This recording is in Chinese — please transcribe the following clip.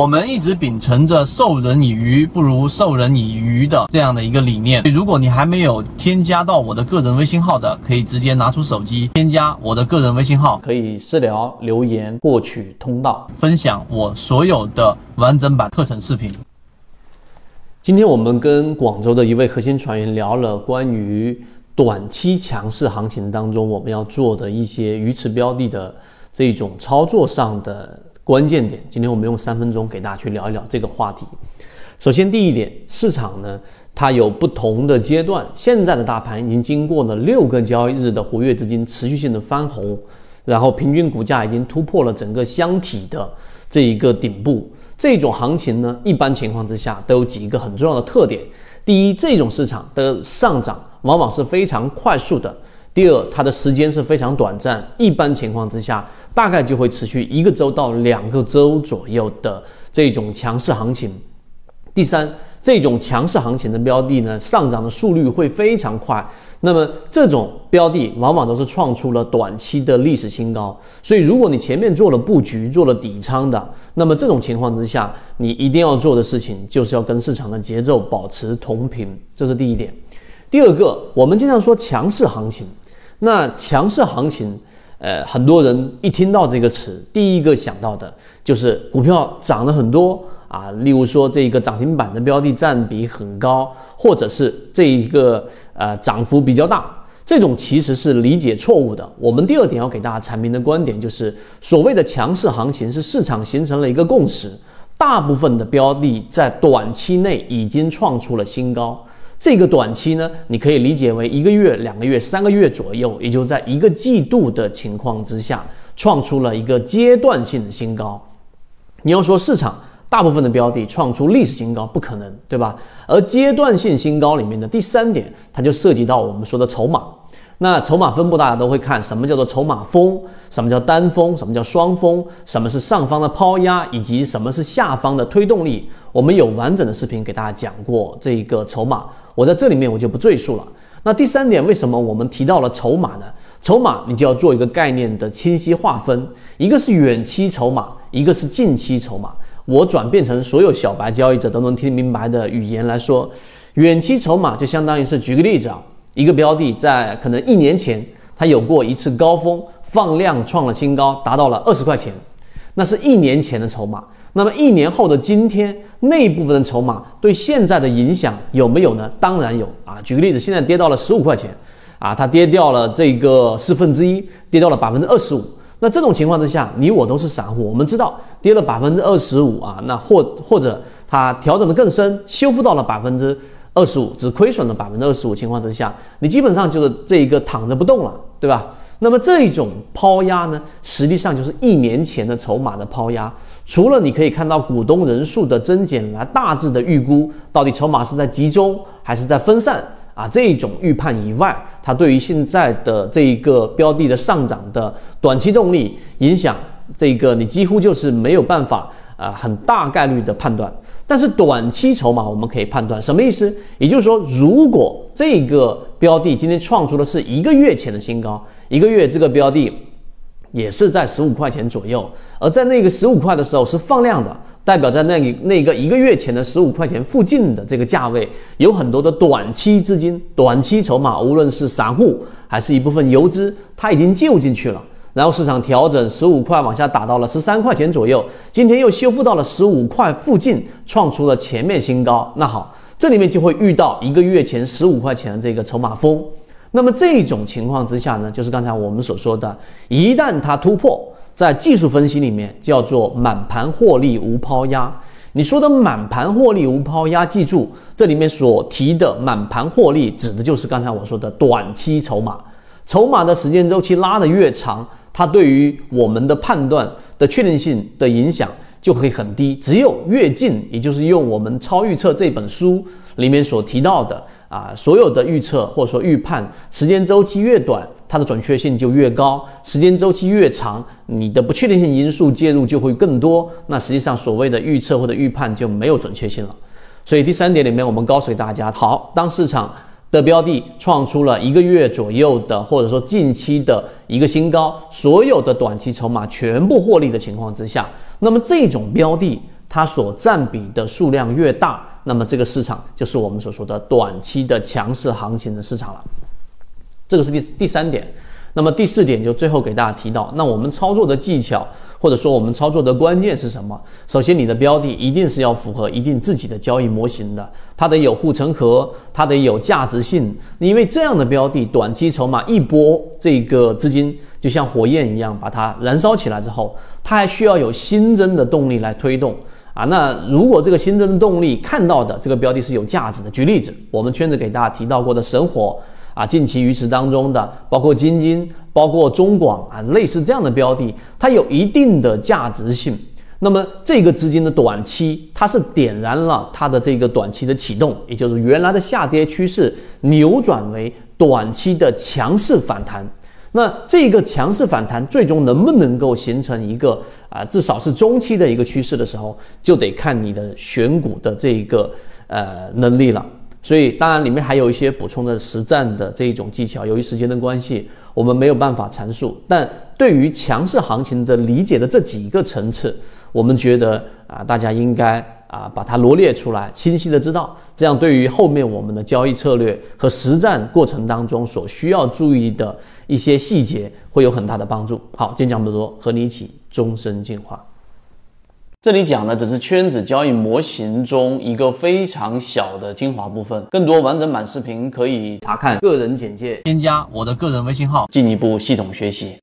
我们一直秉承着授人以鱼不如授人以渔的这样的一个理念。如果你还没有添加到我的个人微信号的，可以直接拿出手机添加我的个人微信号，可以私聊留言获取通道，分享我所有的完整版课程视频。今天我们跟广州的一位核心船员聊了关于短期强势行情当中我们要做的一些鱼池标的的这种操作上的。关键点，今天我们用三分钟给大家去聊一聊这个话题。首先，第一点，市场呢，它有不同的阶段。现在的大盘已经经过了六个交易日的活跃资金持续性的翻红，然后平均股价已经突破了整个箱体的这一个顶部。这种行情呢，一般情况之下都有几个很重要的特点。第一，这种市场的上涨往往是非常快速的。第二，它的时间是非常短暂，一般情况之下，大概就会持续一个周到两个周左右的这种强势行情。第三，这种强势行情的标的呢，上涨的速率会非常快。那么这种标的往往都是创出了短期的历史新高。所以，如果你前面做了布局、做了底仓的，那么这种情况之下，你一定要做的事情就是要跟市场的节奏保持同频，这是第一点。第二个，我们经常说强势行情。那强势行情，呃，很多人一听到这个词，第一个想到的就是股票涨了很多啊，例如说这一个涨停板的标的占比很高，或者是这一个呃涨幅比较大，这种其实是理解错误的。我们第二点要给大家阐明的观点就是，所谓的强势行情是市场形成了一个共识，大部分的标的在短期内已经创出了新高。这个短期呢，你可以理解为一个月、两个月、三个月左右，也就在一个季度的情况之下，创出了一个阶段性的新高。你要说市场大部分的标的创出历史新高，不可能，对吧？而阶段性新高里面的第三点，它就涉及到我们说的筹码。那筹码分布大家都会看，什么叫做筹码峰？什么叫单峰？什么叫双峰？什么是上方的抛压？以及什么是下方的推动力？我们有完整的视频给大家讲过这一个筹码。我在这里面我就不赘述了。那第三点，为什么我们提到了筹码呢？筹码你就要做一个概念的清晰划分，一个是远期筹码，一个是近期筹码。我转变成所有小白交易者都能听明白的语言来说，远期筹码就相当于是举个例子啊，一个标的在可能一年前它有过一次高峰，放量创了新高，达到了二十块钱，那是一年前的筹码。那么一年后的今天，那一部分的筹码对现在的影响有没有呢？当然有啊！举个例子，现在跌到了十五块钱，啊，它跌掉了这个四分之一，跌掉了百分之二十五。那这种情况之下，你我都是散户，我们知道跌了百分之二十五啊，那或或者它调整的更深，修复到了百分之二十五，只亏损了百分之二十五情况之下，你基本上就是这一个躺着不动了，对吧？那么这种抛压呢，实际上就是一年前的筹码的抛压。除了你可以看到股东人数的增减来大致的预估到底筹码是在集中还是在分散啊这种预判以外，它对于现在的这一个标的的上涨的短期动力影响，这个你几乎就是没有办法啊很大概率的判断。但是短期筹码我们可以判断，什么意思？也就是说，如果这个标的今天创出的是一个月前的新高，一个月这个标的。也是在十五块钱左右，而在那个十五块的时候是放量的，代表在那个那个一个月前的十五块钱附近的这个价位，有很多的短期资金、短期筹码，无论是散户还是一部分游资，它已经救进去了。然后市场调整十五块往下打到了十三块钱左右，今天又修复到了十五块附近，创出了前面新高。那好，这里面就会遇到一个月前十五块钱的这个筹码峰。那么这种情况之下呢，就是刚才我们所说的，一旦它突破，在技术分析里面叫做满盘获利无抛压。你说的满盘获利无抛压，记住这里面所提的满盘获利，指的就是刚才我说的短期筹码。筹码的时间周期拉得越长，它对于我们的判断的确定性的影响就会很低。只有越近，也就是用我们超预测这本书里面所提到的。啊，所有的预测或者说预判时间周期越短，它的准确性就越高；时间周期越长，你的不确定性因素介入就会更多。那实际上所谓的预测或者预判就没有准确性了。所以第三点里面，我们告诉大家：好，当市场的标的创出了一个月左右的或者说近期的一个新高，所有的短期筹码全部获利的情况之下，那么这种标的。它所占比的数量越大，那么这个市场就是我们所说的短期的强势行情的市场了。这个是第第三点。那么第四点就最后给大家提到，那我们操作的技巧。或者说我们操作的关键是什么？首先，你的标的一定是要符合一定自己的交易模型的，它得有护城河，它得有价值性。因为这样的标的，短期筹码一波，这个资金就像火焰一样把它燃烧起来之后，它还需要有新增的动力来推动啊。那如果这个新增的动力看到的这个标的是有价值的，举例子，我们圈子给大家提到过的神火。啊，近期鱼池当中的，包括金金，包括中广啊，类似这样的标的，它有一定的价值性。那么这个资金的短期，它是点燃了它的这个短期的启动，也就是原来的下跌趋势扭转为短期的强势反弹。那这个强势反弹最终能不能够形成一个啊，至少是中期的一个趋势的时候，就得看你的选股的这一个呃能力了。所以，当然里面还有一些补充的实战的这一种技巧。由于时间的关系，我们没有办法阐述。但对于强势行情的理解的这几个层次，我们觉得啊，大家应该啊把它罗列出来，清晰的知道，这样对于后面我们的交易策略和实战过程当中所需要注意的一些细节，会有很大的帮助。好，今天讲这么多，和你一起终身进化。这里讲的只是圈子交易模型中一个非常小的精华部分，更多完整版视频可以查看个人简介，添加我的个人微信号，进一步系统学习。